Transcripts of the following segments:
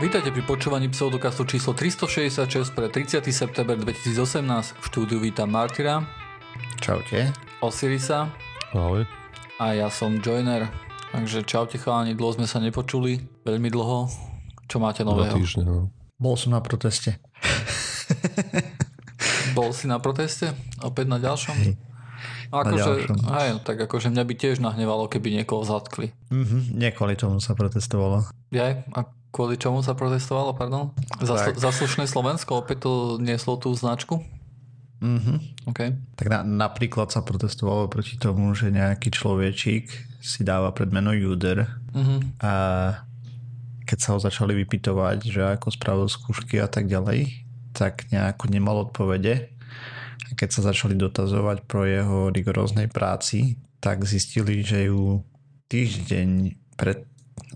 Vítajte pri počúvaní pseudokastu číslo 366 pre 30. september 2018. V štúdiu vítam Martyra, Čaute. Osirisa Ahoj. a ja som Joiner. Takže čaute chalani, dlho sme sa nepočuli, veľmi dlho. Čo máte Dva nového? týždne, no. Bol som na proteste. Bol si na proteste? Opäť na ďalšom? Hej. No akože, hej, tak akože mňa by tiež nahnevalo, keby niekoho zatkli. Mhm, nie kvôli tomu sa protestovalo. Jaj, a kvôli čomu sa protestovalo, pardon? Za, Tak. za slušné Slovensko opäť to nieslo tú značku? Mhm. OK. Tak na, napríklad sa protestovalo proti tomu, že nejaký človečík si dáva pred meno Juder Mhm. a keď sa ho začali vypytovať, že ako spravil skúšky a tak ďalej, tak nejako nemal odpovede. A keď sa začali dotazovať pro jeho rigoróznej práci, tak zistili, že ju týždeň pred...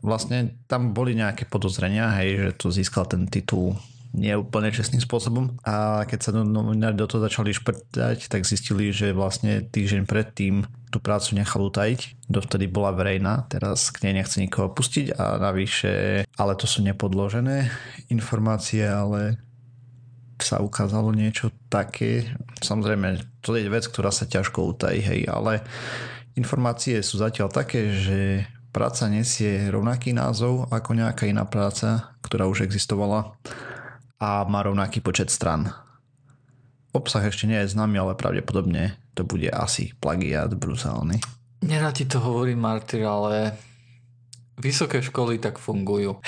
Vlastne tam boli nejaké podozrenia, hej, že to získal ten titul nie úplne čestným spôsobom. A keď sa no- novinári do toho začali šprtať, tak zistili, že vlastne týždeň predtým tú prácu nechal utajiť. Dovtedy bola verejná, teraz k nej nechce nikoho pustiť a navyše, ale to sú nepodložené informácie, ale sa ukázalo niečo také. Samozrejme, to je vec, ktorá sa ťažko utají, hej, ale informácie sú zatiaľ také, že práca nesie rovnaký názov ako nejaká iná práca, ktorá už existovala a má rovnaký počet stran. Obsah ešte nie je známy, ale pravdepodobne to bude asi plagiát brutálny. Nerad ti to hovorím, Martyr, ale vysoké školy tak fungujú.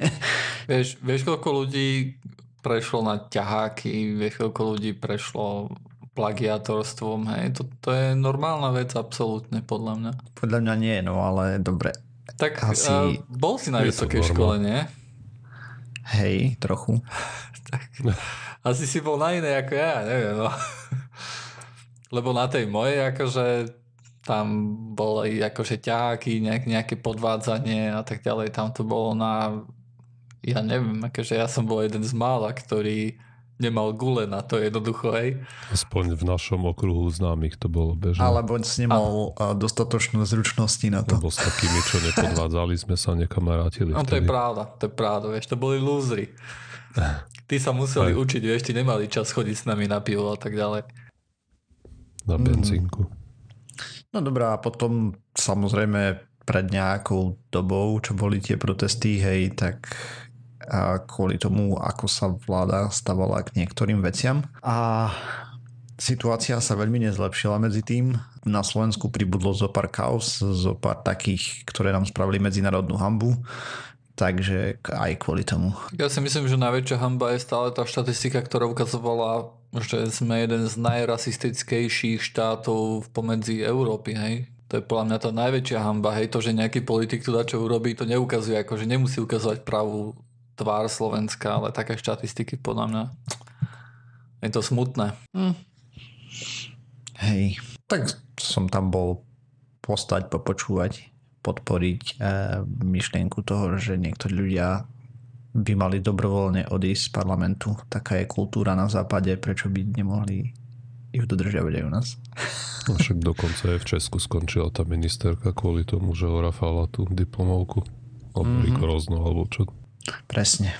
vieš, vieš, koľko ľudí prešlo na ťaháky, vieš, koľko ľudí prešlo plagiátorstvom, hej, to, to je normálna vec, absolútne, podľa mňa. Podľa mňa nie, no ale dobre. Tak Asi bol si na vysokej škole, nie? Hej, trochu. Asi si bol na inej ako ja, neviem, no. Lebo na tej mojej, akože tam boli akože ťaháky, nejak, nejaké podvádzanie a tak ďalej. Tam to bolo na... Ja neviem, akože ja som bol jeden z mála, ktorý nemal gule na to jednoducho, hej. Aspoň v našom okruhu známych to bolo bežné. Alebo si nemal a... dostatočnú zručnosti na to. Lebo s takými, čo nepodvádzali, sme sa nekamarátili. No to je pravda, to je pravda, vieš, to boli lúzry. Tí sa museli Aj. učiť, vieš, tí nemali čas chodiť s nami na pivo a tak ďalej. Na benzínku. No dobrá, a potom samozrejme pred nejakou dobou, čo boli tie protesty, hej, tak kvôli tomu, ako sa vláda stavala k niektorým veciam. A situácia sa veľmi nezlepšila medzi tým. Na Slovensku pribudlo zo pár kaos, zo pár takých, ktoré nám spravili medzinárodnú hambu. Takže aj kvôli tomu. Ja si myslím, že najväčšia hamba je stále tá štatistika, ktorá ukazovala, že sme jeden z najrasistickejších štátov pomedzi Európy, hej. To je podľa mňa tá najväčšia hamba, hej, to, že nejaký politik tu čo urobí, to neukazuje, ako že nemusí ukazovať pravú tvár Slovenska, ale také štatistiky podľa mňa je to smutné. Hm. Hej, tak som tam bol postať, popočúvať, podporiť e, myšlienku toho, že niektorí ľudia by mali dobrovoľne odísť z parlamentu. Taká je kultúra na západe, prečo by nemohli ju dodržiavať aj u nás. No však dokonca aj v Česku skončila tá ministerka kvôli tomu, že orafala tú diplomovku. Alebo Mhm. mm-hmm. alebo čo. Presne.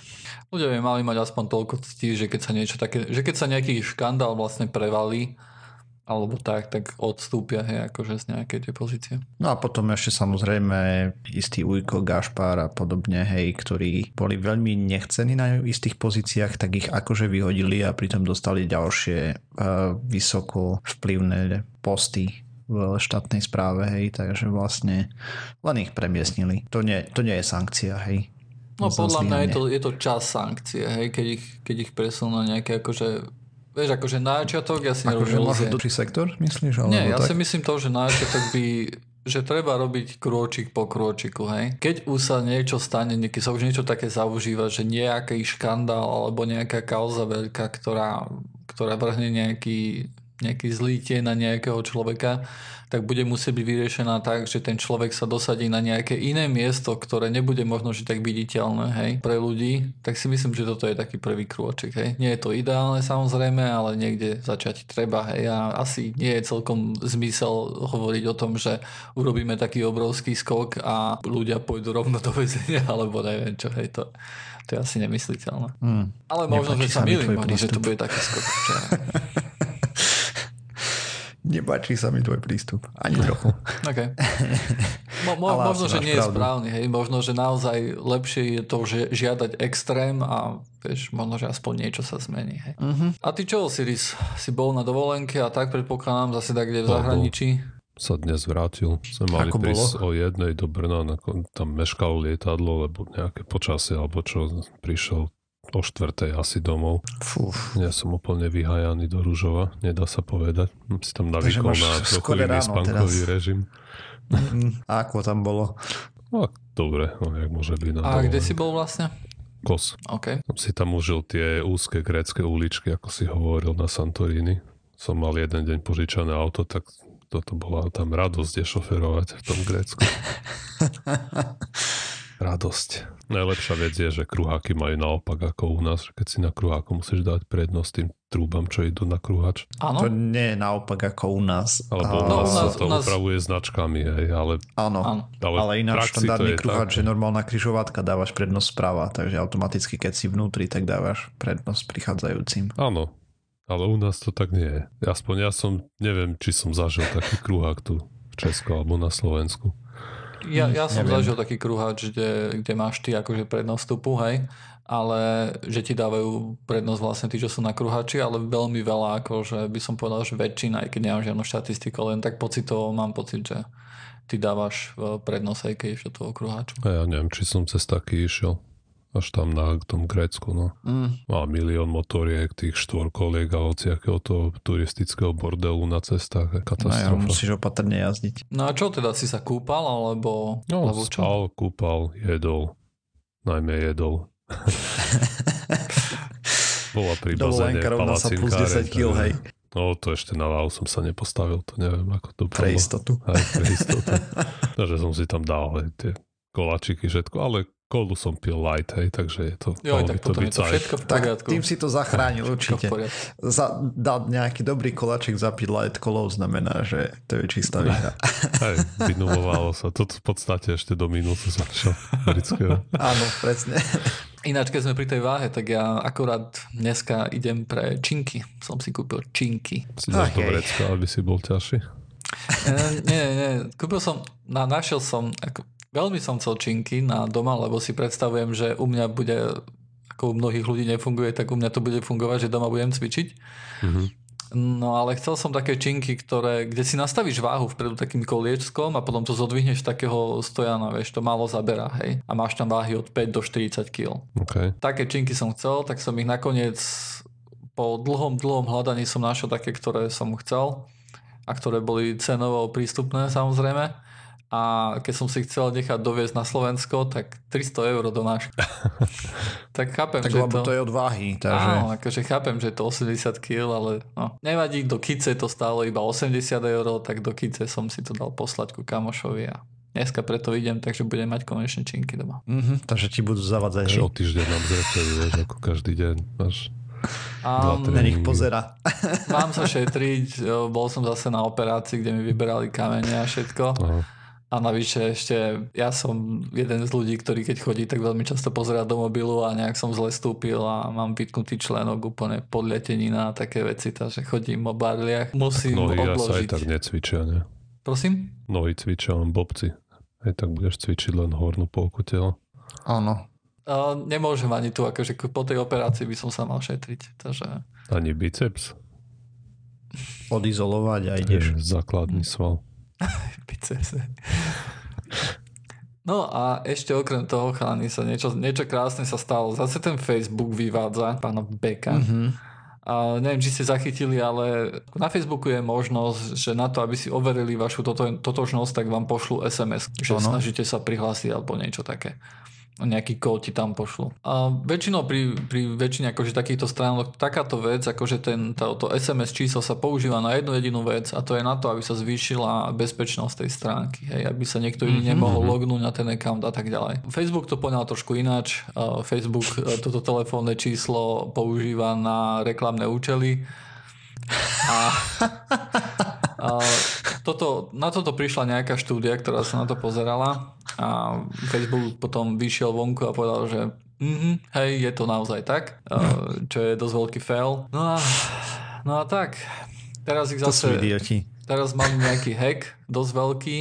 Ľudia by mali mať aspoň toľko ctí, že keď sa niečo také, že keď sa nejaký škandál vlastne prevalí, alebo tak, tak odstúpia, hej, akože z nejakej tej pozície. No a potom ešte samozrejme istý Ujko, Gašpár a podobne, hej, ktorí boli veľmi nechcení na istých pozíciách, tak ich akože vyhodili a pritom dostali ďalšie uh, vysoko vplyvné posty v štátnej správe, hej, takže vlastne len ich premiestnili. To nie, to nie je sankcia, hej. No podľa mňa je to, je to čas sankcie, hej, keď ich, keď ich presunú nejaké akože, vieš, akože na začiatok ja si Akože nerobím ilúzie. do sektor, myslíš? Alebo Nie, ja tak? si myslím to, že na začiatok by že treba robiť krôčik po krôčiku, hej. Keď už sa niečo stane, keď sa už niečo také zaužíva, že nejaký škandál alebo nejaká kauza veľká, ktorá, ktorá vrhne nejaký, nejaký zlý tie na nejakého človeka, tak bude musieť byť vyriešená tak, že ten človek sa dosadí na nejaké iné miesto, ktoré nebude možno že tak viditeľné hej, pre ľudí, tak si myslím, že toto je taký prvý krôčik. Hej. Nie je to ideálne samozrejme, ale niekde začať treba. Hej. A asi nie je celkom zmysel hovoriť o tom, že urobíme taký obrovský skok a ľudia pôjdu rovno do väzenia, alebo neviem čo. Hej, to, to je asi nemysliteľné. Hmm. Ale možno, že sa milím, možno, že to bude taký skok. Čo... Nepáči sa mi tvoj prístup. Ani trochu. Okay. Mo, mo, možno, že nie pravdu. je správny. Hej. Možno, že naozaj lepšie je to že žiadať extrém a vieš, možno, že aspoň niečo sa zmení. Hej. Uh-huh. A ty čo, Siris? Si bol na dovolenke a tak predpokladám zase tak, kde v zahraničí? sa dnes vrátil. Sme mali Ako prísť bolo? o jednej do Brna, tam meškalo lietadlo, lebo nejaké počasie, alebo čo, prišiel o štvrtej asi domov. Fú. Ja som úplne vyhajaný do Ružova, nedá sa povedať. Si tam navykol na trochu iný spánkový teraz. režim. Mm, a ako tam bolo? No, dobre, no, jak môže byť. Na a kde si bol vlastne? Kos. Okay. Som si tam užil tie úzke grécké uličky, ako si hovoril na Santorini. Som mal jeden deň požičané auto, tak toto bola tam radosť je šoferovať v tom Grécku. radosť. Najlepšia vec je, že kruháky majú naopak ako u nás, že keď si na kruháku musíš dať prednosť tým trúbam, čo idú na kruhač. Áno. To nie je naopak ako u nás. Alebo u nás, no, sa to nás... upravuje značkami, hej, ale... Áno, ale, ale ináč štandardný kruhač, že normálna križovatka dávaš prednosť správa, takže automaticky keď si vnútri, tak dávaš prednosť prichádzajúcim. Áno, ale u nás to tak nie je. Aspoň ja som, neviem, či som zažil taký kruhák tu v Česku alebo na Slovensku. Ja, ja som Neviem. zažil taký kruháč, kde, kde máš ty akože prednosť vstupu, hej, ale že ti dávajú prednosť vlastne tí, čo sú na kruháči, ale veľmi veľa, akože by som povedal, že väčšina, aj keď nemám žiadnu štatistiku, len tak pocitovo mám pocit, že ty dávaš e, prednosť aj keď do toho kruháču. A ja neviem, či som cez taký išiel až tam na tom Grécku, no. Mm. Má milión motoriek, tých štvorkoliek a hociakého toho turistického bordelu na cestách. Katastrofa. No ja, musíš opatrne jazdiť. No a čo teda, si sa kúpal, alebo... No, alebo čo? spal, kúpal, jedol. Najmä jedol. Bola pri bazene palacinkáre. plus 10 kg, hej. No to ešte na váhu som sa nepostavil, to neviem ako to bolo. Pre istotu. Aj pre istotu. Takže som si tam dal aj tie kolačiky, všetko, ale kolu som pil light, hej, takže je to... Jo, tak to potom je to všetko v poriadku. Tak tým si to zachránil určite. Za, dať nejaký dobrý kolačik zapiť light kolou znamená, že to je čistá výhra. Hej, vynulovalo sa. Toto v podstate ešte do minútu začal Áno, presne. Ináč, keď sme pri tej váhe, tak ja akorát dneska idem pre činky. Som si kúpil činky. Si okay. do vrecka, aby si bol ťažší? nie, nie, nie. Kúpil som, na, našiel som, ako, Veľmi som chcel činky na doma, lebo si predstavujem, že u mňa bude, ako u mnohých ľudí nefunguje, tak u mňa to bude fungovať, že doma budem cvičiť. Mm-hmm. No ale chcel som také činky, ktoré, kde si nastavíš váhu vpredu takým koliečkom a potom to zodvihneš takého stojana, vieš, to málo zaberá, hej. A máš tam váhy od 5 do 40 kg. Okay. Také činky som chcel, tak som ich nakoniec po dlhom, dlhom hľadaní som našiel také, ktoré som chcel a ktoré boli cenovo prístupné samozrejme a keď som si chcel nechať doviezť na Slovensko, tak 300 eur do náš. tak chápem, tak že to... to je od váhy. Takže... Áno, akože chápem, že je to 80 kg, ale no, nevadí, do kice to stálo iba 80 eur, tak do kice som si to dal poslať ku kamošovi a dneska preto idem, takže budem mať konečne činky doma. Mm-hmm, takže ti budú zavadzať. Takže o týždeň nám zrepejú, vieš, ako každý deň máš Um, na nich pozera. Mám sa šetriť, bol som zase na operácii, kde mi vyberali kamene a všetko. Aha a navyše ešte ja som jeden z ľudí, ktorý keď chodí, tak veľmi často pozerá do mobilu a nejak som zle stúpil a mám vytknutý členok úplne podľatenina a také veci, takže chodím o barliach. Musím tak nohy odložiť. aj tak necvičia, ne? Prosím? Nohy cvičia len bobci. Aj tak budeš cvičiť len hornú polku tela. Áno. A nemôžem ani tu, akože po tej operácii by som sa mal šetriť. Takže... Ani biceps? Odizolovať a ideš. Základný sval. Biceps. No a ešte okrem toho, chalani, sa niečo, niečo krásne sa stalo. Zase ten Facebook vyvádza pána Beka. Mm-hmm. A neviem, či ste zachytili, ale na Facebooku je možnosť, že na to, aby si overili vašu toto, totožnosť, tak vám pošlu SMS, že ano. snažíte sa prihlásiť alebo niečo také. Nejaký kód ti tam pošlu. A väčšinou pri, pri väčšine akože takýchto stránok takáto vec, akože ten, to, to SMS číslo sa používa na jednu jedinú vec a to je na to, aby sa zvýšila bezpečnosť tej stránky, hej, aby sa niekto iný mm-hmm. nemohol lognúť na ten account a tak ďalej. Facebook to poňal trošku ináč. Facebook e, toto telefónne číslo používa na reklamné účely a toto, na toto prišla nejaká štúdia, ktorá sa na to pozerala a Facebook potom vyšiel vonku a povedal, že mm-hmm, hej, je to naozaj tak, čo je dosť veľký fail. No a, no a tak, teraz ich zase... Teraz mám nejaký hack, dosť veľký.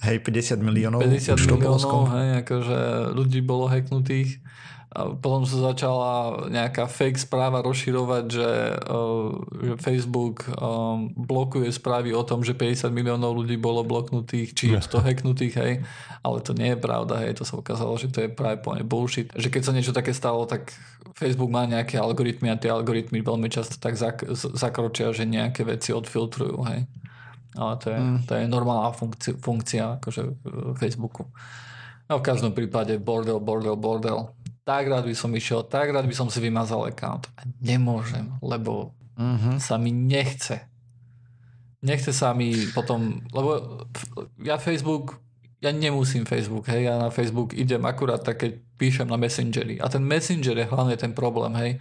Hej, 50 miliónov. 50 miliónov, hej, akože ľudí bolo hacknutých potom sa začala nejaká fake správa rozširovať, že, uh, že Facebook um, blokuje správy o tom, že 50 miliónov ľudí bolo bloknutých, či to hacknutých, hej. Ale to nie je pravda, hej. To sa ukázalo, že to je práve plne bullshit. Že keď sa niečo také stalo, tak Facebook má nejaké algoritmy a tie algoritmy veľmi často tak zak- zakročia, že nejaké veci odfiltrujú, hej. Ale to je, mm. to je normálna funkcia, funkcia akože v Facebooku. No v každom prípade bordel, bordel, bordel tak rád by som išiel, tak rád by som si vymazal account. A nemôžem, lebo uh-huh. sa mi nechce. Nechce sa mi potom, lebo ja Facebook, ja nemusím Facebook, hej, ja na Facebook idem akurát tak, keď píšem na Messengeri. A ten Messenger je hlavne ten problém, hej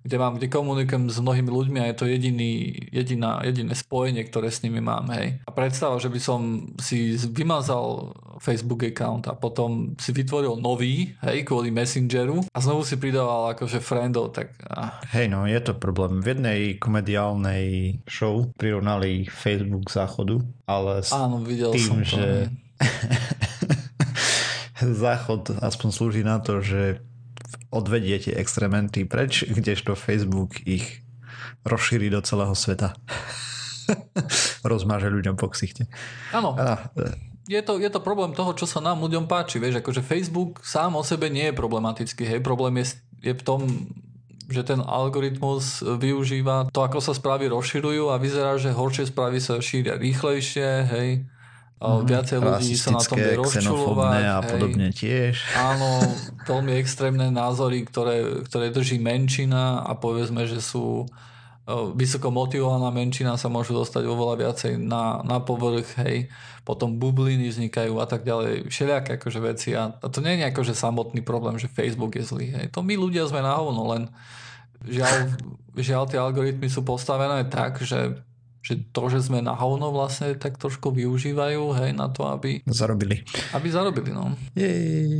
kde mám, kde komunikujem s mnohými ľuďmi a je to jediný, jediná, jediné spojenie, ktoré s nimi mám, hej. A predstava, že by som si vymazal Facebook account a potom si vytvoril nový, hej, kvôli Messengeru a znovu si pridával akože friendov, tak... Ah. Hej, no, je to problém. V jednej komediálnej show prirovnali Facebook záchodu, ale s Áno, videl tým, som to, že záchod aspoň slúži na to, že odvedie tie extrementy preč, kdežto Facebook ich rozšíri do celého sveta. Rozmáže ľuďom po ksichte. Áno. E. Je to, je to problém toho, čo sa nám ľuďom páči. Vieš, akože Facebook sám o sebe nie je problematický. Hej. Problém je, je v tom, že ten algoritmus využíva to, ako sa správy rozširujú a vyzerá, že horšie správy sa šíria rýchlejšie, hej Mm, viacej ľudí sa na tom vie rozčulovať. a podobne hej. tiež. Áno, veľmi extrémne názory, ktoré, ktoré drží menšina a povedzme, že sú vysoko motivovaná menšina sa môžu dostať oveľa viacej na, na povrch, hej, potom bubliny vznikajú a tak ďalej, všelijaké akože veci a, a to nie je akože samotný problém, že Facebook je zlý, hej, to my ľudia sme na hovno, len žiaľ, žiaľ tie algoritmy sú postavené tak, že že to, že sme na hovno vlastne tak trošku využívajú, hej, na to, aby... Zarobili. Aby zarobili, no.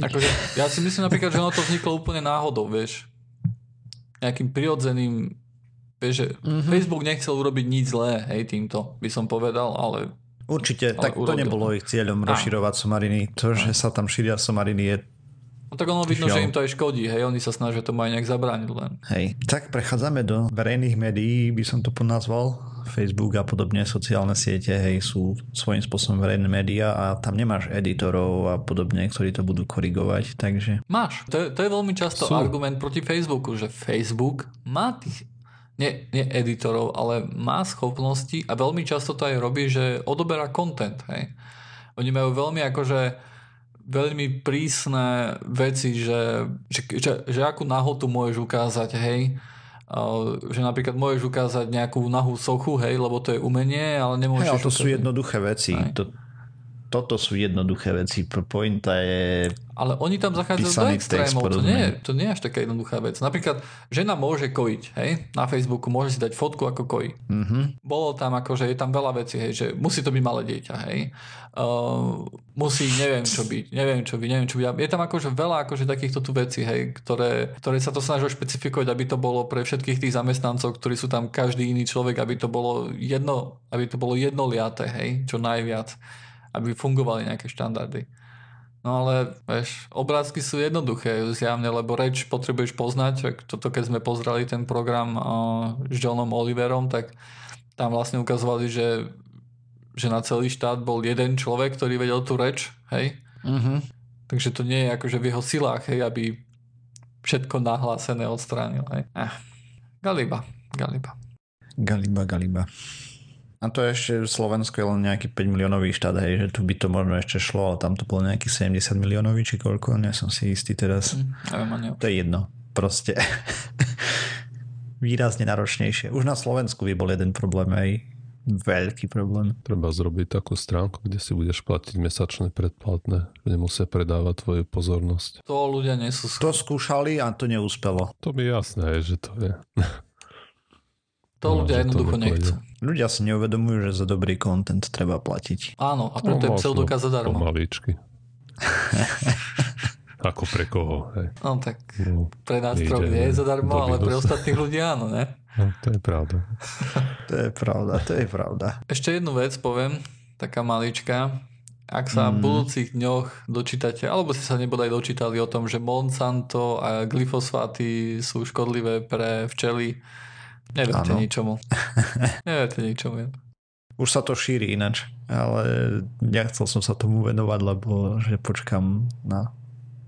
Akože, ja si myslím napríklad, že ono to vzniklo úplne náhodou, vieš. Nejakým prirodzeným, vieš, že mm-hmm. Facebook nechcel urobiť nič zlé, hej, týmto by som povedal, ale... Určite, ale tak urobil. to nebolo ich cieľom rozširovať somariny. To, že sa tam šíria somariny je No tak ono vidno, že im to aj škodí, hej, oni sa snažia to aj nejak zabrániť len. Hej, tak prechádzame do verejných médií, by som to ponazval. Facebook a podobne sociálne siete hej, sú svojím spôsobom verejné médiá a tam nemáš editorov a podobne, ktorí to budú korigovať, takže... Máš. To je, to je veľmi často sú. argument proti Facebooku, že Facebook má tých nie, nie editorov, ale má schopnosti a veľmi často to aj robí, že odoberá content. Hej. Oni majú veľmi akože veľmi prísne veci, že, že, že, že akú nahotu môžeš ukázať, hej. Uh, že napríklad môžeš ukázať nejakú nahú sochu, hej, lebo to je umenie, ale nemôžeš... Hej, ale to ukázať... sú jednoduché veci. To, toto sú jednoduché veci. Pointa je ale oni tam zachádzajú do extrémov. To nie, je, to nie je až taká jednoduchá vec. Napríklad, žena môže kojiť, hej? Na Facebooku môže si dať fotku, ako kojí. Mm-hmm. Bolo tam že je tam veľa vecí, hej, že musí to byť malé dieťa, hej? Uh, musí, neviem čo byť, neviem čo byť, neviem čo byť. Je tam akože veľa akože takýchto tu vecí, hej, ktoré, ktoré sa to snažia špecifikovať, aby to bolo pre všetkých tých zamestnancov, ktorí sú tam každý iný človek, aby to bolo jedno, aby to bolo jednoliaté, hej, čo najviac, aby fungovali nejaké štandardy. No ale vieš, obrázky sú jednoduché zjavne, lebo reč potrebuješ poznať. Toto keď sme pozreli ten program uh, s Johnom Oliverom, tak tam vlastne ukazovali, že, že na celý štát bol jeden človek, ktorý vedel tú reč, hej? Uh-huh. Takže to nie je akože v jeho silách, hej, aby všetko nahlásené odstránil, hej. Eh. Galiba, Galiba. Galiba, Galiba. A to je ešte Slovensko je len nejaký 5 miliónový štát, hej, že tu by to možno ešte šlo, ale tam to bolo nejaký 70 miliónový, či koľko, nie som si istý teraz. Mm, to je jedno, proste. Výrazne náročnejšie. Už na Slovensku by bol jeden problém, hej, veľký problém. Treba zrobiť takú stránku, kde si budeš platiť mesačné predplatné, kde musia predávať tvoju pozornosť. To ľudia nie sú skúšali. To skúšali a to neúspelo. To mi jasné že to je. To no, ľudia jednoducho to nechcú. Ľudia si neuvedomujú, že za dobrý content treba platiť. Áno, a preto no, je pseudoka zadarmo. Pomaličky. Ako pre koho? Hej. No tak no, pre nás troch nie je zadarmo, ale pre ostatných ľudí áno, ne? No, to je pravda. to je pravda, to je pravda. Ešte jednu vec poviem, taká malička. Ak sa mm. v budúcich dňoch dočítate, alebo ste sa nebodaj dočítali o tom, že Monsanto a glyfosfáty sú škodlivé pre včely, Neverte ničomu. Neverte ničomu. Už sa to šíri inač, ale nechcel som sa tomu venovať, lebo že počkam na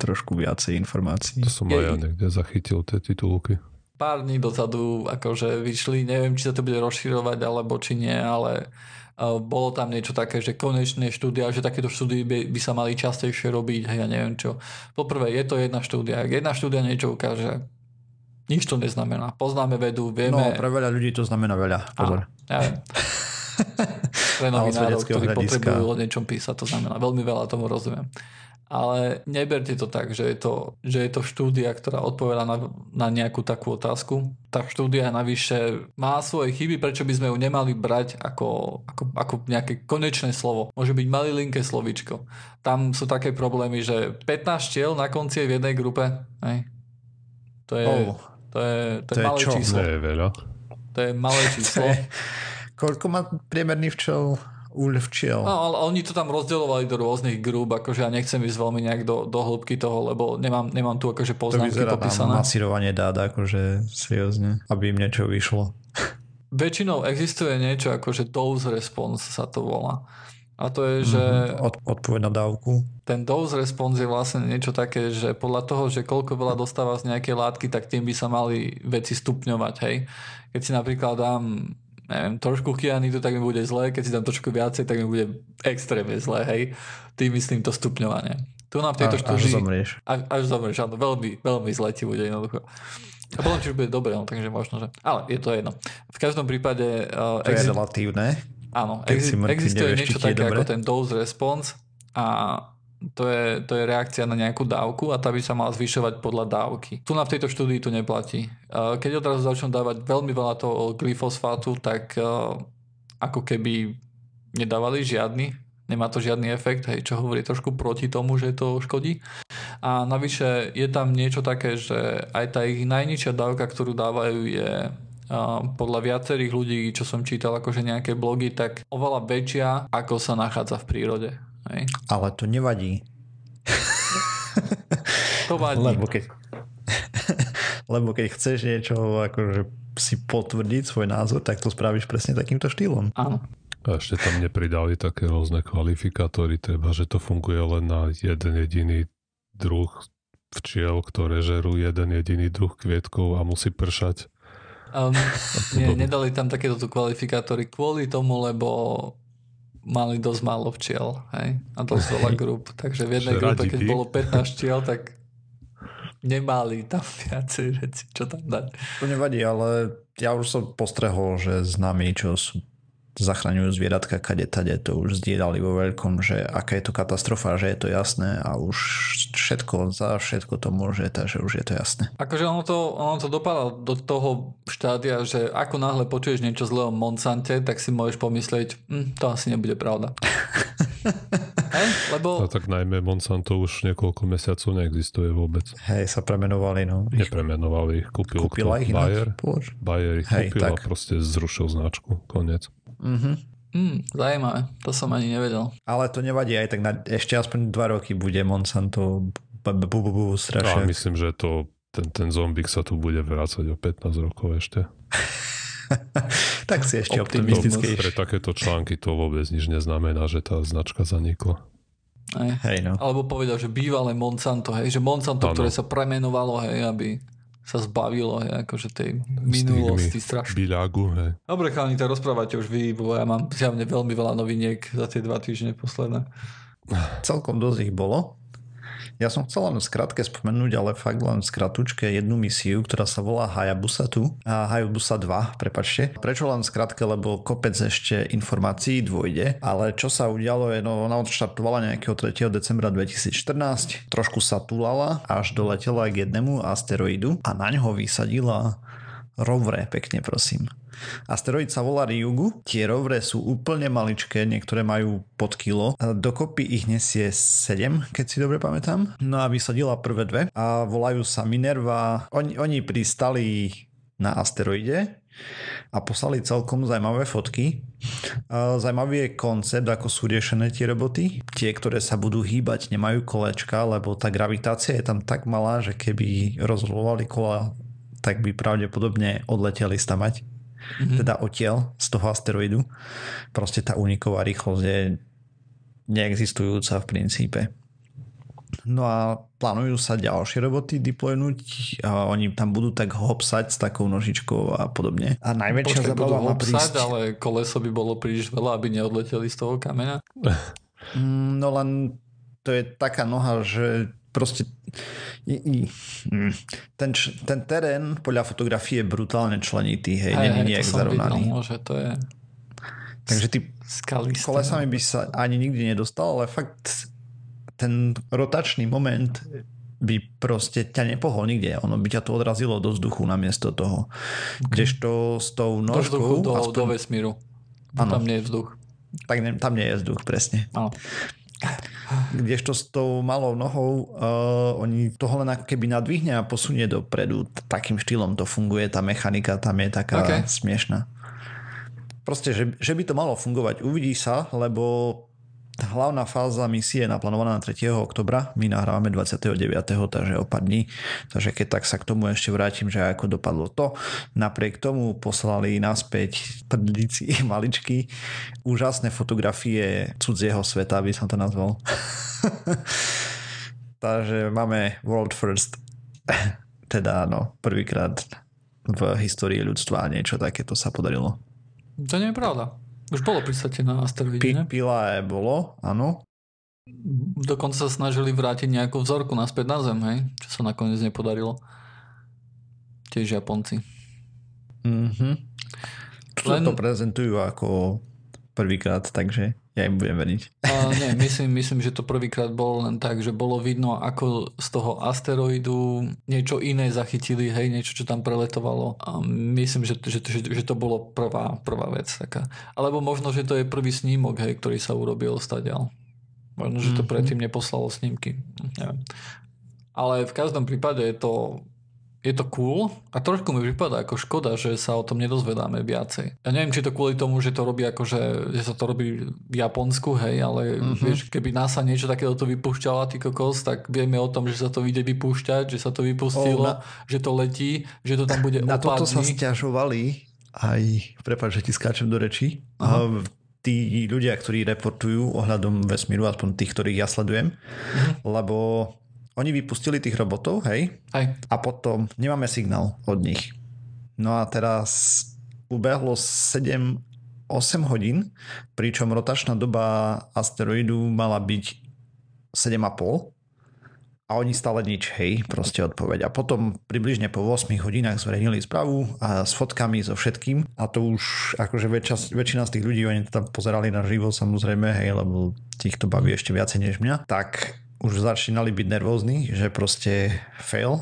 trošku viacej informácií. To som aj ja niekde zachytil tie titulky. Pár dní dozadu akože vyšli, neviem, či sa to bude rozširovať alebo či nie, ale uh, bolo tam niečo také, že konečné štúdia, že takéto štúdie by, by sa mali častejšie robiť, hej, ja neviem čo. Poprvé, je to jedna štúdia. Ak jedna štúdia niečo ukáže, nič to neznamená. Poznáme vedu, vieme... No, pre veľa ľudí to znamená veľa. Pozor. Áno, ja viem. pre novinárov, ktorí potrebujú o niečom písať, to znamená veľmi veľa, tomu rozumiem. Ale neberte to tak, že je to, že je to štúdia, ktorá odpoveda na, na nejakú takú otázku. Tá štúdia navyše má svoje chyby, prečo by sme ju nemali brať ako, ako, ako nejaké konečné slovo. Môže byť malilinké slovičko. Tam sú také problémy, že 15 štiel na konci je v jednej grupe. Hej. To je, oh. To je, to, to je malé čo? číslo. To je veľa. To je malé číslo. je, koľko má priemerný včel? Úľ včiel. No, ale oni to tam rozdielovali do rôznych grúb, akože ja nechcem ísť veľmi nejak do, do hĺbky toho, lebo nemám, nemám tu akože poznámky to popísané. To masírovanie dát, akože seriózne, aby im niečo vyšlo. Väčšinou existuje niečo akože dose response sa to volá. A to je, že... Mm-hmm. Od, odpoveď na dávku. Ten dose response je vlastne niečo také, že podľa toho, že koľko veľa dostáva z nejakej látky, tak tým by sa mali veci stupňovať, hej. Keď si napríklad dám neviem, trošku kianitu, tak mi bude zle, keď si dám trošku viacej, tak mi bude extrémne zle, hej. Tým myslím to stupňovanie. Tu nám v tejto až, štúdii... Až zomrieš. Až, až zomrieš, áno, veľmi, veľmi zle ti bude jednoducho. A potom či už bude dobre, no, takže možno, že... Ale je to jedno. V každom prípade... Uh, to exi... je relatívne. Áno, ex- existuje niečo také dobre. ako ten dose response a to je, to je reakcia na nejakú dávku a tá by sa mala zvyšovať podľa dávky. Tu na v tejto štúdii to neplatí. Keď odrazu začnú dávať veľmi veľa toho glyfosfátu, tak ako keby nedávali žiadny, nemá to žiadny efekt, hej, čo hovorí trošku proti tomu, že to škodí. A navyše je tam niečo také, že aj tá ich najnižšia dávka, ktorú dávajú je podľa viacerých ľudí, čo som čítal akože nejaké blogy, tak oveľa väčšia, ako sa nachádza v prírode. Hej. Ale to nevadí. to vadí. Lebo keď, lebo keď chceš niečo akože si potvrdiť svoj názor, tak to spravíš presne takýmto štýlom. Áno. A ešte tam nepridali také rôzne kvalifikátory, treba, že to funguje len na jeden jediný druh včiel, ktoré žerú jeden jediný druh kvietkov a musí pršať. Um, nie, nedali tam takéto kvalifikátory kvôli tomu, lebo mali dosť málo včiel hej? a dosť veľa grup. Takže v jednej grupe, keď bolo 15 včiel, tak nemali tam viacej veci, čo tam dať. To nevadí, ale ja už som postrehol, že známi, čo sú zachraňujú zvieratka kade tade, to už zdieľali vo veľkom, že aká je to katastrofa, že je to jasné a už všetko, za všetko to môže, takže už je to jasné. Akože ono to, ono to dopadá do toho štádia, že ako náhle počuješ niečo zlé o Monsante, tak si môžeš pomyslieť, hm, to asi nebude pravda. Hej, lebo... A tak najmä Monsanto už niekoľko mesiacov neexistuje vôbec. Hej, sa premenovali, no. Nepremenovali kúpil Kúpila ich Bayer. Bayer ich Hej, kúpil tak. a proste zrušil značku, koniec. Mhm. Mm, zaujímavé, to som ani nevedel. Ale to nevadí, aj tak na, ešte aspoň dva roky bude Monsanto strašne. Ja myslím, že to, ten, ten zombik sa tu bude vrácať o 15 rokov ešte. tak si ešte optimistický. Pre takéto články to vôbec nič neznamená, že tá značka zanikla. Hej. Hej, no. Alebo povedal, že bývalé Monsanto, hej, že Monsanto, ano. ktoré sa premenovalo, hej, aby sa zbavilo akože tej minulosti strašne. Biľagu, hej. Dobre, chalani, tak rozprávate už vy, bo ja mám zjavne veľmi veľa noviniek za tie dva týždne posledné. Celkom dosť ich bolo. Ja som chcel len skrátke spomenúť, ale fakt len skratučke jednu misiu, ktorá sa volá Hayabusa 2 a Hayabusa 2, prepačte. Prečo len skrátke, lebo kopec ešte informácií dôjde, ale čo sa udialo je, no ona odštartovala nejakého 3. decembra 2014, trošku sa tulala, až doletela k jednému asteroidu a na ňo vysadila rovre, pekne prosím. Asteroid sa volá Ryugu. Tie rovre sú úplne maličké, niektoré majú pod kilo. Dokopy ich nesie 7, keď si dobre pamätám. No a vysadila prvé dve a volajú sa Minerva. Oni, oni pristali na asteroide a poslali celkom zaujímavé fotky. Zajímavý je koncept, ako sú riešené tie roboty. Tie, ktoré sa budú hýbať, nemajú kolečka, lebo tá gravitácia je tam tak malá, že keby rozvolovali kola, tak by pravdepodobne odleteli stavať mm-hmm. teda odtiaľ z toho asteroidu. Proste tá uniková rýchlosť je neexistujúca v princípe. No a plánujú sa ďalšie roboty deploynúť a oni tam budú tak hopsať s takou nožičkou a podobne. A najväčšia Počkej, zabava má prísť... ale koleso by bolo príliš veľa, aby neodleteli z toho kameňa? Mm, no len to je taká noha, že proste mm, ten, ten terén podľa fotografie je brutálne členitý, hej, je nejak zarovnaný. Videl, že to je Takže ty kolesami by sa ani nikdy nedostal, ale fakt ten rotačný moment by proste ťa nepohol nikde. Ono by ťa to odrazilo do vzduchu namiesto toho. Okay. Kdežto s tou nožkou... Do vzduchu, do, aspoň... do vesmíru. Ano. Tam nie je vzduch. Tak ne, tam nie je vzduch, presne. Ano. Kdežto s tou malou nohou uh, oni toho len ako keby nadvihne a posunie dopredu. Takým štýlom to funguje, tá mechanika tam je taká okay. smiešná. Proste, že, že by to malo fungovať, uvidí sa, lebo hlavná fáza misie je naplánovaná na 3. oktobra, my nahrávame 29. takže o pár dní, takže keď tak sa k tomu ešte vrátim, že ako dopadlo to. Napriek tomu poslali naspäť prdlici maličky úžasné fotografie cudzieho sveta, by som to nazval. takže máme world first. teda no, prvýkrát v histórii ľudstva niečo takéto sa podarilo. To nie je pravda. Už bolo pristate na asteroide, ne? Pila je bolo, áno. Dokonca sa snažili vrátiť nejakú vzorku naspäť na Zem, hej? Čo sa nakoniec nepodarilo. Tiež Japonci. Mhm. Len... to prezentujú ako prvýkrát, takže ja im budem veriť. A nie, myslím, myslím, že to prvýkrát bolo len tak, že bolo vidno, ako z toho asteroidu niečo iné zachytili, hej, niečo, čo tam preletovalo. A myslím, že, že, že, že to bolo prvá, prvá vec taká. Alebo možno, že to je prvý snímok, hej, ktorý sa urobil stadiaľ. Možno, že to mm-hmm. predtým neposlalo snímky. Neviem. Ale v každom prípade je to je to cool a trošku mi prípada ako škoda, že sa o tom nedozvedáme viacej. Ja neviem, či to kvôli tomu, že to robí akože, že sa to robí v Japonsku, hej, ale uh-huh. vieš, keby NASA niečo takéto to vypúšťala, ty kokos, tak vieme o tom, že sa to ide vypúšťať, že sa to vypustilo, oh, na... že to letí, že to tam bude Na toto sa stiažovali aj, prepáč, že ti skáčem do reči, uh-huh. tí ľudia, ktorí reportujú ohľadom vesmíru, aspoň tých, ktorých ja sledujem, uh-huh. lebo oni vypustili tých robotov, hej? Aj. A potom nemáme signál od nich. No a teraz ubehlo 7 8 hodín, pričom rotačná doba asteroidu mala byť 7,5 a oni stále nič, hej, proste odpoveď. A potom približne po 8 hodinách zverejnili správu a s fotkami, so všetkým a to už akože väčšina, väčšina z tých ľudí, oni tam pozerali na živo samozrejme, hej, lebo týchto baví ešte viacej než mňa, tak už začínali byť nervózni, že proste fail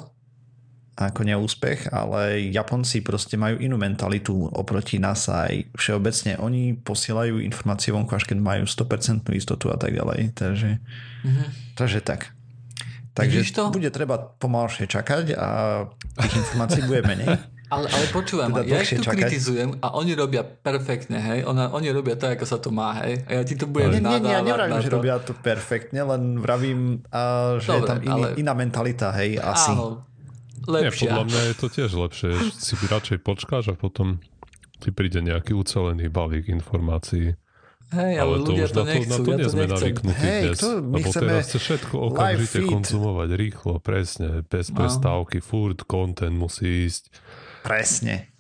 ako neúspech, ale Japonci proste majú inú mentalitu oproti nás aj všeobecne. Oni posielajú informácie vonku, až keď majú 100% istotu a tak ďalej. Takže, mm-hmm. takže tak. Takže bude treba pomalšie čakať a tých informácií bude menej. Ale, ale počúvam, teda ja ich tu čakať. kritizujem a oni robia perfektne, hej. Ona, oni robia tak, ako sa to má, hej. A ja ti to budem nie, nadávať nie, ja nevravím, že robia to perfektne, len vravím, a, že Dobre, je tam iný, ale... iná mentalita, hej, asi. Áno, lepšia. Nie, podľa mňa je to tiež lepšie. Si radšej počkáš a potom ti príde nejaký ucelený balík informácií. Hej, ale, ale to ľudia to, to nechcú, na to, na to ja nie sme navyknutí hey, dnes. To, my lebo teraz chce všetko okamžite konzumovať rýchlo, presne, bez no. prestávky, furt content musí ísť. Presne.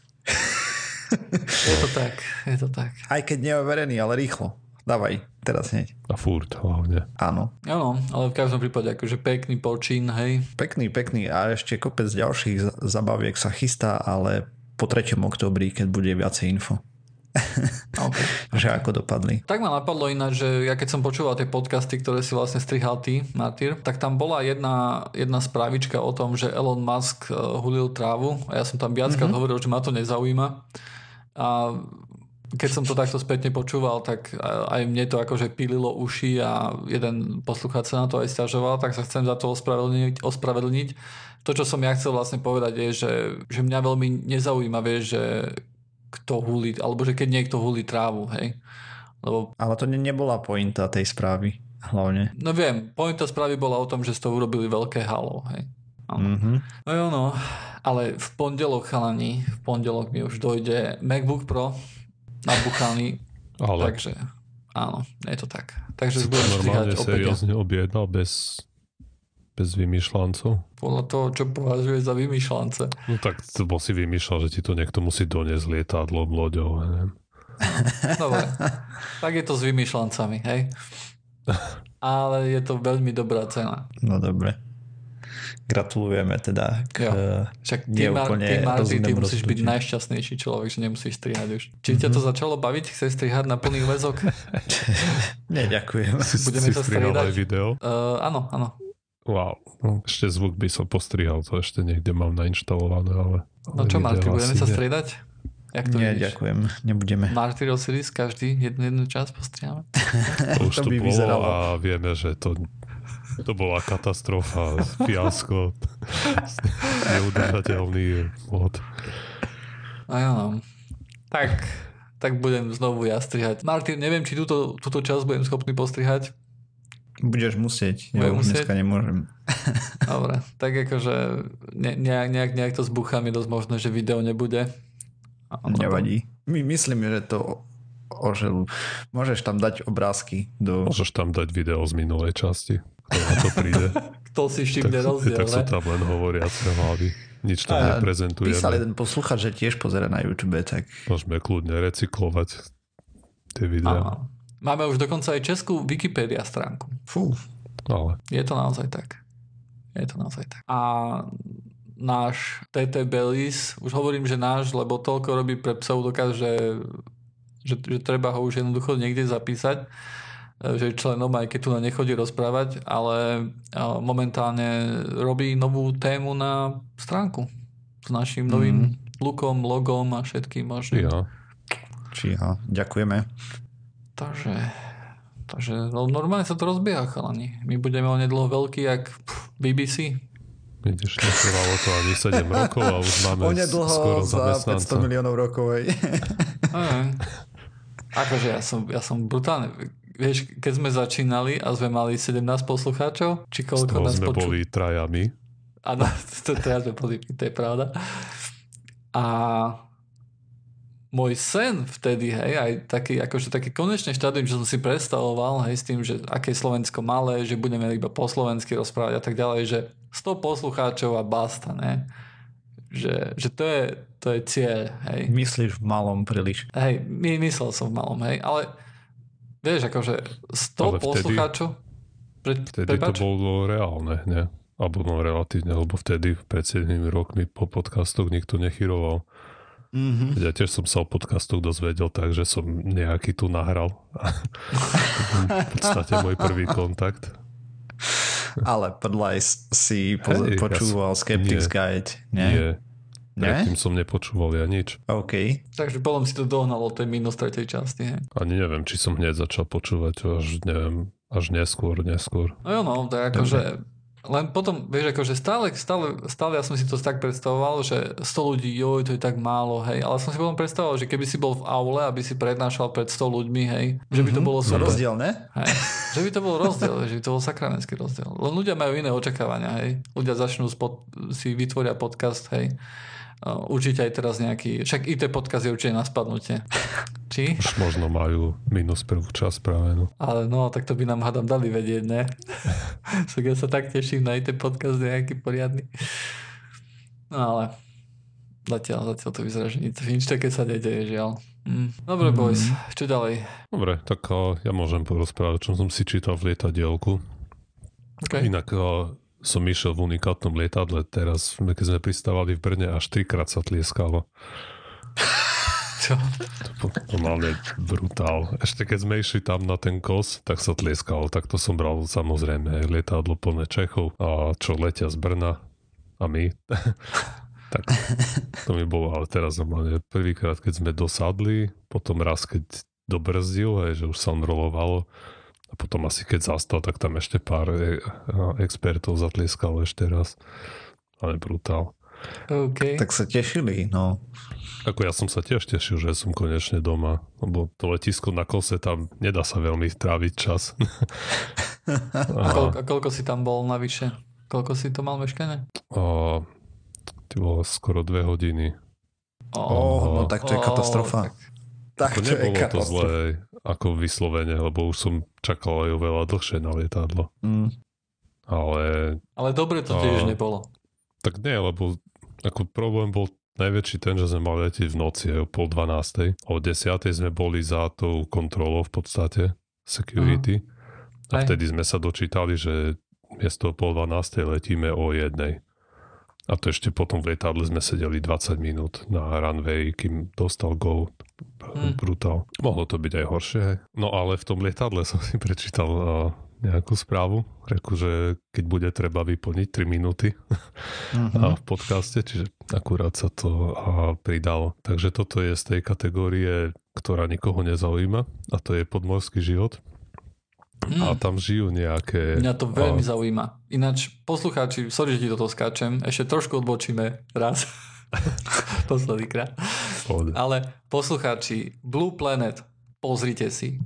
je to tak, je to tak. Aj keď neoverený, ale rýchlo. Dávaj, teraz hneď. A furt hlavne. Áno. Áno, ale v každom prípade akože pekný počín, hej. Pekný, pekný a ešte kopec ďalších zabaviek sa chystá, ale po 3. oktobri, keď bude viacej info. Okay. že ako dopadli. Tak ma napadlo ináč, že ja keď som počúval tie podcasty, ktoré si vlastne strihal ty, Martyr, tak tam bola jedna, jedna správička o tom, že Elon Musk eh, hulil trávu a ja som tam viackrát mm-hmm. hovoril, že ma to nezaujíma. A keď som to takto spätne počúval, tak aj mne to akože pililo uši a jeden poslucháč sa na to aj stiažoval, tak sa chcem za to ospravedlniť. ospravedlniť. To, čo som ja chcel vlastne povedať, je, že, že mňa veľmi nezaujíma, vie, že kto hulí, alebo že keď niekto hulí trávu, hej. Lebo... Ale to ne, nebola pointa tej správy, hlavne. No viem, pointa správy bola o tom, že z toho urobili veľké halo, hej. Mm-hmm. No jo, no. Ale v pondelok, chalani, v pondelok mi už dojde MacBook Pro nabuchaný. Ale... Takže áno, je to tak. Takže budem normálne seriózne objednal bez bez vymýšľancov? Podľa toho, čo považuje za vymýšľance. No tak to bol si vymýšľal, že ti to niekto musí doniesť lietadlom, loďou. Neviem. Dobre, tak je to s vymýšľancami, hej? Ale je to veľmi dobrá cena. No dobre. Gratulujeme teda k jo. Však ty, neúplne ty, Marty, ty musíš byť najšťastnejší človek, že nemusíš strihať už. Či mm-hmm. ťa to mhm. začalo baviť? Chceš strihať na plný väzok? Nie, ďakujem. Budeme si to strihať? aj video? Uh, áno, áno. Wow, no, ešte zvuk by som postrihal, to ešte niekde mám nainštalované, ale... No čo Marty, budeme sa striedať? Jak to Nie, vidíš? ďakujem, nebudeme. Marty Osiris každý jednu, jednu čas postrihame. To už to, to by bolo vyzeralo. a vieme, že to, to bola katastrofa, fiasko, neudržateľný mod. A ja no. Tak, tak budem znovu ja strihať. Martin, neviem, či túto, túto časť budem schopný postrihať. Budeš musieť, ja už musieť? dneska nemôžem. Dobre, tak akože ne, nejak, nejak, to zbúcham, je dosť možné, že video nebude. Nevadí. My myslíme, že to oželu. Môžeš tam dať obrázky. Do... Môžeš tam dať video z minulej časti. Kto na to príde. Kto si všimne rozdiel, Tak sú tam len hovoriace hlavy. Nič tam a neprezentujeme. Písal jeden posluchač, že tiež pozera na YouTube, tak... Môžeme kľudne recyklovať tie videá. Aha. Máme už dokonca aj českú Wikipedia stránku. Fú. Ale. Je to naozaj tak. Je to naozaj tak. A náš TT Belis, už hovorím, že náš, lebo toľko robí pre pseudokaz, že, že, že treba ho už jednoducho niekde zapísať že je členom, aj keď tu na nechodí rozprávať, ale momentálne robí novú tému na stránku s našim novým mm. lookom, logom a všetkým možným. Ja. Čiha, ďakujeme. Takže, takže no, normálne sa to rozbieha, chalani. My budeme o nedlho veľký, jak BBC. Vidíš, netrvalo to ani 7 rokov a už máme Onedlho skoro za 500 miliónov rokov. Aj. akože ja som, ja som brutálne vieš, keď sme začínali a sme mali 17 poslucháčov, či koľko nás sme poču... boli trajami. Áno, to teraz sme boli, to je pravda. A môj sen vtedy, hej, aj taký, akože taký konečný štádium, že som si predstavoval, hej, s tým, že aké je Slovensko malé, že budeme iba po slovensky rozprávať a tak ďalej, že 100 poslucháčov a basta, ne? Že, že to, je, to je cieľ, hej. Myslíš v malom príliš. Hej, my, myslel som v malom, hej, ale vieš, akože 100 ale vtedy, poslucháčov... Pre, vtedy prepač? to bolo reálne, ne? Alebo no relatívne, lebo vtedy pred 7 rokmi po podcastoch nikto nechyroval. Mm-hmm. Ja tiež som sa o podcastoch dozvedel, takže som nejaký tu nahral. v podstate môj prvý kontakt. Ale podľa si poz- hey, počúval ja Skeptics nie, Guide, nie? Nie. Predtým som nepočúval ja nič. OK. Takže potom si to dohnalo tej minus tretej časti. He? Ani neviem, či som hneď začal počúvať, až neviem, až neskôr, neskôr. No jo, no, to je ako, že len potom, vieš, akože stále, stále, stále ja som si to tak predstavoval, že 100 ľudí, joj, to je tak málo, hej, ale som si potom predstavoval, že keby si bol v aule, aby si prednášal pred 100 ľuďmi, hej, že by to mhm. bolo super. Rozdiel, ne? Hej, že by to bol rozdiel, že by to bol sakramenský rozdiel. Len ľudia majú iné očakávania, hej. Ľudia začnú spod, si vytvoria podcast, hej. Určite aj teraz nejaký, však IT podcast je určite na spadnutie. Či? Už možno majú minus prvú časť práve. No. Ale no, tak to by nám hádam dali vedieť, ne? tak ja sa tak teším na IT podcast nejaký poriadny. No ale zatiaľ, zatiaľ to vyzerá, že nič, nič také sa nedeje, žiaľ. Mm. Dobre, mm. boys, čo ďalej? Dobre, tak uh, ja môžem porozprávať, čo som si čítal v lietadielku. Okay. Inak uh, som išiel v unikátnom lietadle teraz, keď sme pristávali v Brne, až trikrát sa tlieskalo. Čo? To normálne brutál. Ešte keď sme išli tam na ten kos, tak sa tlieskalo. Tak to som bral samozrejme lietadlo plné Čechov, a čo letia z Brna a my. tak to mi bolo, ale teraz normálne prvýkrát, keď sme dosadli, potom raz, keď dobrzdil, hej, že už sa on rolovalo, a potom asi keď zastal, tak tam ešte pár e- expertov zatlieskalo ešte raz. Ale brutál. Okay. Tak sa tešili, no. Ako ja som sa tiež tešil, že som konečne doma, lebo to letisko na kose tam nedá sa veľmi tráviť čas. a, koľko, a koľko si tam bol navyše? Koľko si to mal meškanie? O, ty bolo skoro dve hodiny. Oh, oh, no tak to je katastrofa. tak, tak to, to nebolo je to zlé ako vyslovene, lebo už som čakal aj oveľa dlhšie na lietadlo. Mm. Ale... Ale dobre to tiež nebolo. Tak nie, lebo ako problém bol najväčší ten, že sme mali letieť v noci aj o pol dvanástej. O desiatej sme boli za tou kontrolou v podstate, security. Uh-huh. A vtedy sme sa dočítali, že miesto o pol dvanástej letíme o jednej. A to ešte potom v lietadle sme sedeli 20 minút na runway, kým dostal go. Hmm. Brutál. Mohlo to byť aj horšie. No ale v tom lietadle som si prečítal uh, nejakú správu. Reku, že keď bude treba vyplniť 3 minúty uh-huh. v podcaste, čiže akurát sa to pridalo. Takže toto je z tej kategórie, ktorá nikoho nezaujíma a to je podmorský život. Mm. A tam žijú nejaké... Mňa to veľmi a... zaujíma. Ináč, poslucháči, sorry, že ti toto skáčem, ešte trošku odbočíme raz. Posledný krát. Ale poslucháči, Blue Planet, pozrite si.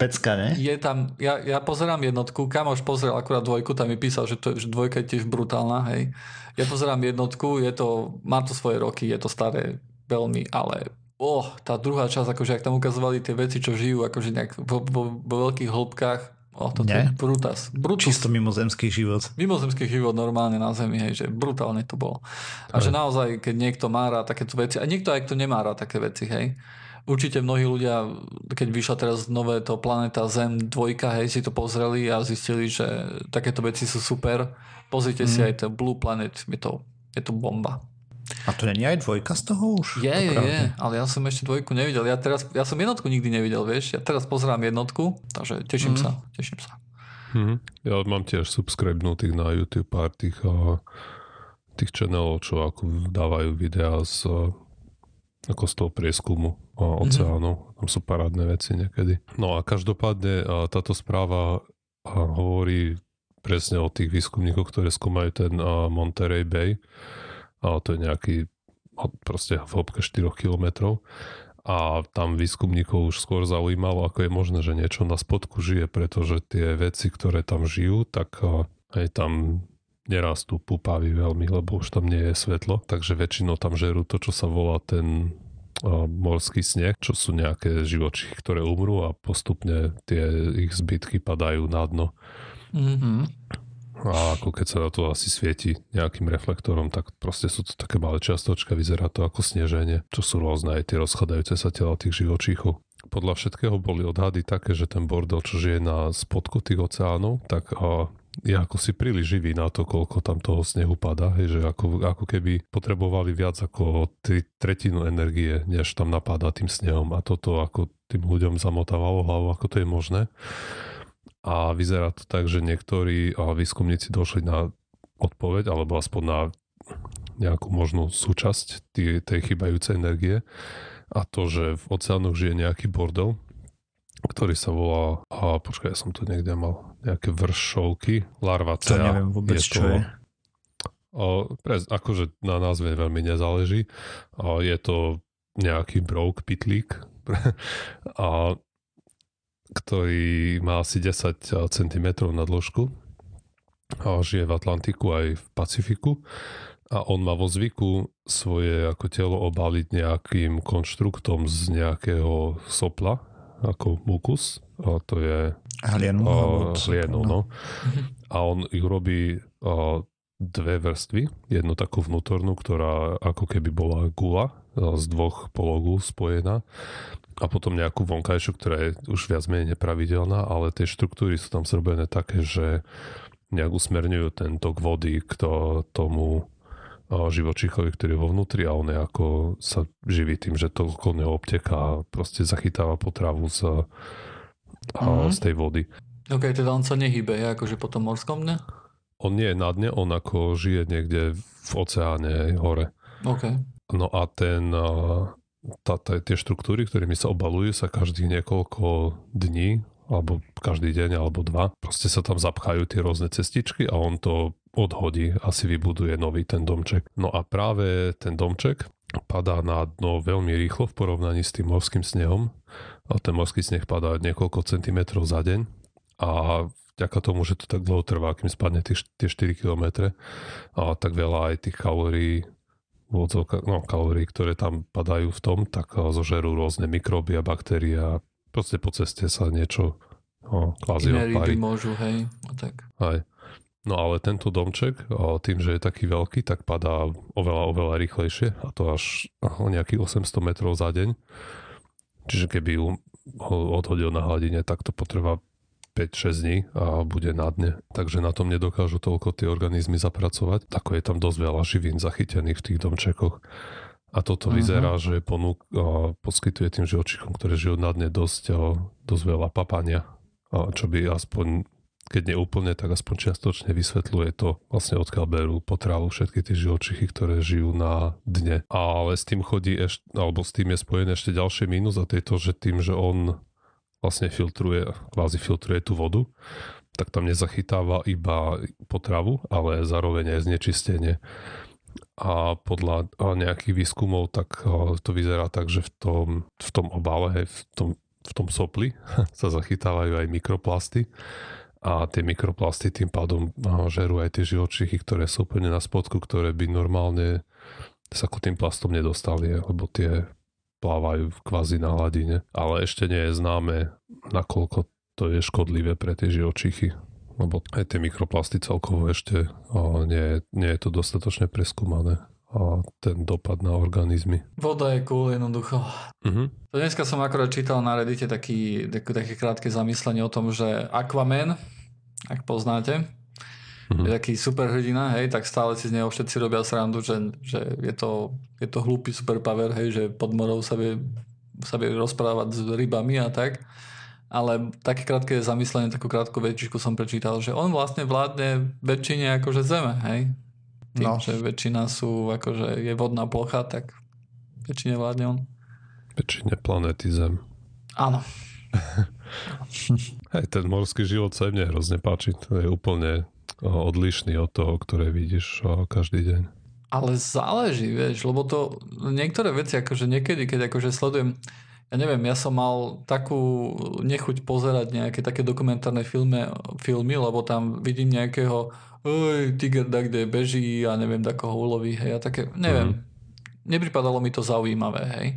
Pecka, ne? Je tam, ja, ja pozerám jednotku, kamoš pozrel akurát dvojku, tam mi písal, že, to, že dvojka je tiež brutálna, hej. Ja pozerám jednotku, je to, má to svoje roky, je to staré veľmi, ale oh, tá druhá časť, akože ak tam ukazovali tie veci, čo žijú, akože nejak vo, vo, vo veľkých hĺbkach, oh, to je brutas. brutus. Čisto mimozemský život. Mimozemský život normálne na Zemi, hej, že brutálne to bolo. A že naozaj, keď niekto má rád takéto veci, a niekto aj kto nemá rád také veci, hej, Určite mnohí ľudia, keď vyšla teraz nové to Planeta Zem dvojka, hej, si to pozreli a zistili, že takéto veci sú super. Pozrite mm. si mhm. aj to Blue Planet, je to, je to bomba. A to není aj dvojka z toho už? Je, je, je, ale ja som ešte dvojku nevidel. Ja, teraz, ja som jednotku nikdy nevidel, vieš. Ja teraz pozerám jednotku, takže teším mm. sa, teším sa. Mm. Ja mám tiež subscribenutých na YouTube pár tých, uh, tých channelov, čo ako dávajú videá z, ako z toho prieskumu oceánov. Mm-hmm. Tam sú parádne veci niekedy. No a každopádne táto správa hovorí presne o tých výskumníkoch, ktoré skúmajú ten Monterey Bay. A to je nejaký proste v hĺbke 4 kilometrov. A tam výskumníkov už skôr zaujímalo, ako je možné, že niečo na spodku žije, pretože tie veci, ktoré tam žijú, tak aj tam nerastú pupavy veľmi, lebo už tam nie je svetlo, takže väčšinou tam žerú to, čo sa volá ten morský sneh, čo sú nejaké živočichy, ktoré umrú a postupne tie ich zbytky padajú na dno. Mm-hmm. A ako keď sa na to asi svieti nejakým reflektorom, tak proste sú to také malé čiastočka, vyzerá to ako sneženie, čo sú rôzne aj tie rozchádzajúce sa tela tých živočíchov. Podľa všetkého boli odhady také, že ten bordel, čo žije na spodku tých oceánov, tak je ako si príliš živý na to, koľko tam toho snehu pada, hej, že ako, ako keby potrebovali viac ako tri, tretinu energie, než tam napadá tým snehom a toto ako tým ľuďom zamotávalo hlavu, ako to je možné. A vyzerá to tak, že niektorí výskumníci došli na odpoveď, alebo aspoň na nejakú možnú súčasť tej, tej chybajúcej energie a to, že v oceánoch žije nejaký bordel, ktorý sa volá, a počkaj, ja som to niekde mal, nejaké vršovky, larvacea. To neviem vôbec, je čo to, je. O, pre, akože na názve veľmi nezáleží. O, je to nejaký brouk, pitlík, a, ktorý má asi 10 cm na dĺžku a žije v Atlantiku aj v Pacifiku a on má vo zvyku svoje ako telo obaliť nejakým konštruktom z nejakého sopla, ako mukus. A to je hlienu, uh, hlienu no. A on ju robí uh, dve vrstvy. Jednu takú vnútornú, ktorá ako keby bola gula uh, z dvoch pologú spojená a potom nejakú vonkajšiu, ktorá je už viac menej nepravidelná, ale tie štruktúry sú tam zrobené také, že nejak usmerňujú ten tok vody k to, tomu živočíchovi, ktorý je vo vnútri a on je ako sa živí tým, že to okolo neho obteká a proste zachytáva potravu z, mm-hmm. z tej vody. Ok, teda on sa nehybe, je akože po tom morskom dne? On nie je na dne, on ako žije niekde v oceáne hore. Ok. No a ten, tá, tá, tie štruktúry, ktorými sa obalujú, sa každých niekoľko dní alebo každý deň alebo dva. Proste sa tam zapchajú tie rôzne cestičky a on to odhodí a si vybuduje nový ten domček. No a práve ten domček padá na dno veľmi rýchlo v porovnaní s tým morským snehom. A ten morský sneh padá niekoľko centimetrov za deň a vďaka tomu, že to tak dlho trvá, kým spadne tie 4 km a tak veľa aj tých kalórií no, kalórií, ktoré tam padajú v tom, tak zožerú rôzne mikróby a baktérie a proste po ceste sa niečo no, kvázi odparí. môžu, hej, no tak. Aj. No ale tento domček, tým, že je taký veľký, tak padá oveľa, oveľa rýchlejšie a to až o nejakých 800 metrov za deň. Čiže keby ho odhodil na hladine, tak to potrvá 5-6 dní a bude na dne. Takže na tom nedokážu toľko tie organizmy zapracovať. Tako je tam dosť veľa živín zachytených v tých domčekoch. A toto uh-huh. vyzerá, že ponúk, a poskytuje tým živočíchom, ktoré žijú na dne dosť, dosť veľa papania, a čo by aspoň keď nie úplne, tak aspoň čiastočne vysvetľuje to vlastne odkiaľ berú potravu všetky tie živočichy, ktoré žijú na dne. Ale s tým chodí ešte, alebo s tým je spojené ešte ďalšie mínus a to je to, že tým, že on vlastne filtruje, kvázi filtruje tú vodu, tak tam nezachytáva iba potravu, ale zároveň aj znečistenie. A podľa nejakých výskumov tak to vyzerá tak, že v tom, v tom obale, v tom, v tom sopli sa zachytávajú aj mikroplasty a tie mikroplasty tým pádom žerú aj tie živočichy, ktoré sú úplne na spodku, ktoré by normálne sa ku tým plastom nedostali, lebo tie plávajú kvázi na hladine. Ale ešte nie je známe, nakoľko to je škodlivé pre tie živočichy lebo aj tie mikroplasty celkovo ešte nie, nie je to dostatočne preskúmané a ten dopad na organizmy. Voda je cool jednoducho. Uh-huh. Dneska som akorát čítal na Reddite taký, taký, také krátke zamyslenie o tom, že Aquaman, ak poznáte, uh-huh. je taký super hrdina, hej, tak stále si z neho všetci robia srandu, že, že je, to, je to hlúpy superpower, hej, že pod morou sa vie, sa vie rozprávať s rybami a tak. Ale také krátke zamyslenie, takú krátku väčšičku som prečítal, že on vlastne vládne väčšine akože zeme, hej tým, no. že väčšina sú, akože je vodná plocha, tak väčšine vládne on. Väčšine planety Zem. Áno. Hej, ten morský život sa mne hrozne páči. To je úplne odlišný od toho, ktoré vidíš každý deň. Ale záleží, vieš, lebo to niektoré veci, akože niekedy, keď akože sledujem, ja neviem, ja som mal takú nechuť pozerať nejaké také dokumentárne filmy, filmy lebo tam vidím nejakého oj, tiger da kde beží a neviem, da koho uloví, hej, a také, neviem. Mm. Nepripadalo mi to zaujímavé, hej.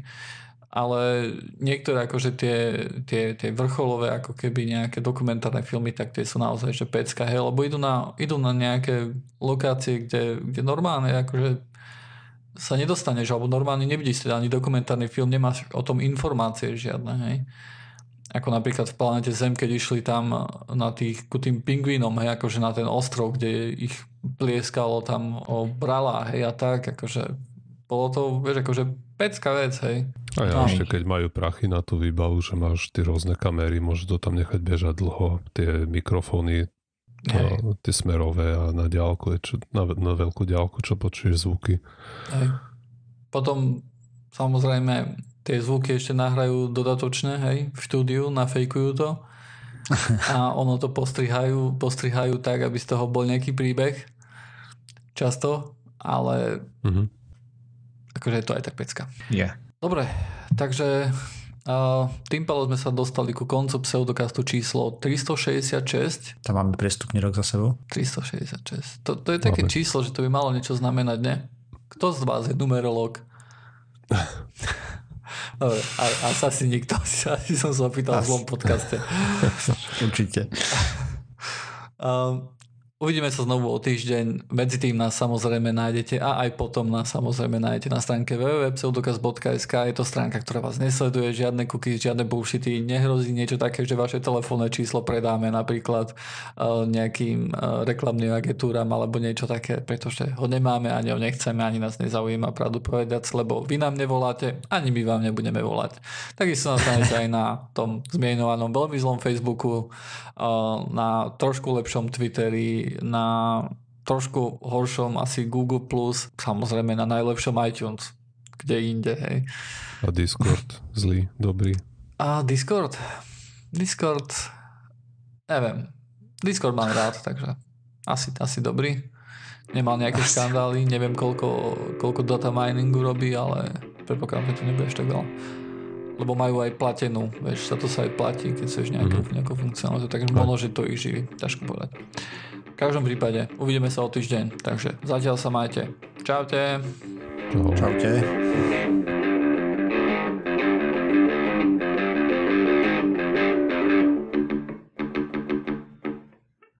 Ale niektoré akože tie, tie, tie vrcholové ako keby nejaké dokumentárne filmy, tak tie sú naozaj že pecka, hej, lebo idú na, idú na nejaké lokácie, kde, kde normálne akože sa nedostaneš, alebo normálne nevidíš teda ani dokumentárny film, nemáš o tom informácie žiadne, hej. Ako napríklad v planete Zem, keď išli tam na tých, ku tým pingvínom, hej, akože na ten ostrov, kde ich plieskalo tam o brala, hej, a tak, akože bolo to, vieš, akože pecká vec, hej. A ja no. ešte keď majú prachy na tú výbavu, že máš tie rôzne kamery, môžeš to tam nechať bežať dlho, tie mikrofóny, hej. a, tie smerové a na ďalku, čo, na, na veľkú ďalku, čo počuješ zvuky. Hej. Potom samozrejme tie zvuky ešte nahrajú dodatočné, hej, v štúdiu, nafejkujú to a ono to postrihajú, postrihajú tak, aby z toho bol nejaký príbeh často, ale uh-huh. Akože je to aj tak pecka. Yeah. Dobre, takže A tým pádom sme sa dostali ku koncu pseudokastu číslo 366. Tam máme prestupný rok za sebou. 366. To, to je také máme. číslo, že to by malo niečo znamenať, ne? Kto z vás je numerológ? Dobre, a, asi nikto. Asi som sa opýtal v zlom podcaste. Určite. Um, Uvidíme sa znovu o týždeň. Medzi tým nás samozrejme nájdete a aj potom nás samozrejme nájdete na stránke www.pseudokaz.sk. Je to stránka, ktorá vás nesleduje, žiadne cookies, žiadne bullshity. Nehrozí niečo také, že vaše telefónne číslo predáme napríklad uh, nejakým uh, reklamným agentúram alebo niečo také, pretože ho nemáme, ani ho nechceme, ani nás nezaujíma pravdu povedať, lebo vy nám nevoláte, ani my vám nebudeme volať. Takisto nás nájdete aj na tom zmienovanom veľmi zlom Facebooku, uh, na trošku lepšom Twitteri, na trošku horšom asi Google+, samozrejme na najlepšom iTunes, kde inde, hej. A Discord, zlý, dobrý. A Discord? Discord, neviem. Discord mám rád, takže asi, asi dobrý. Nemal nejaké asi. škandály, neviem koľko, koľko data miningu robí, ale predpokladám, že to nebude ešte tak veľa. Lebo majú aj platenú, vieš, sa to sa aj platí, keď chceš nejakú, mm-hmm. nejakú funkcionalitu, takže možno, že to ich živí, ťažko povedať. V každom prípade uvidíme sa o týždeň, takže zatiaľ sa majte. Čaute. Čaute.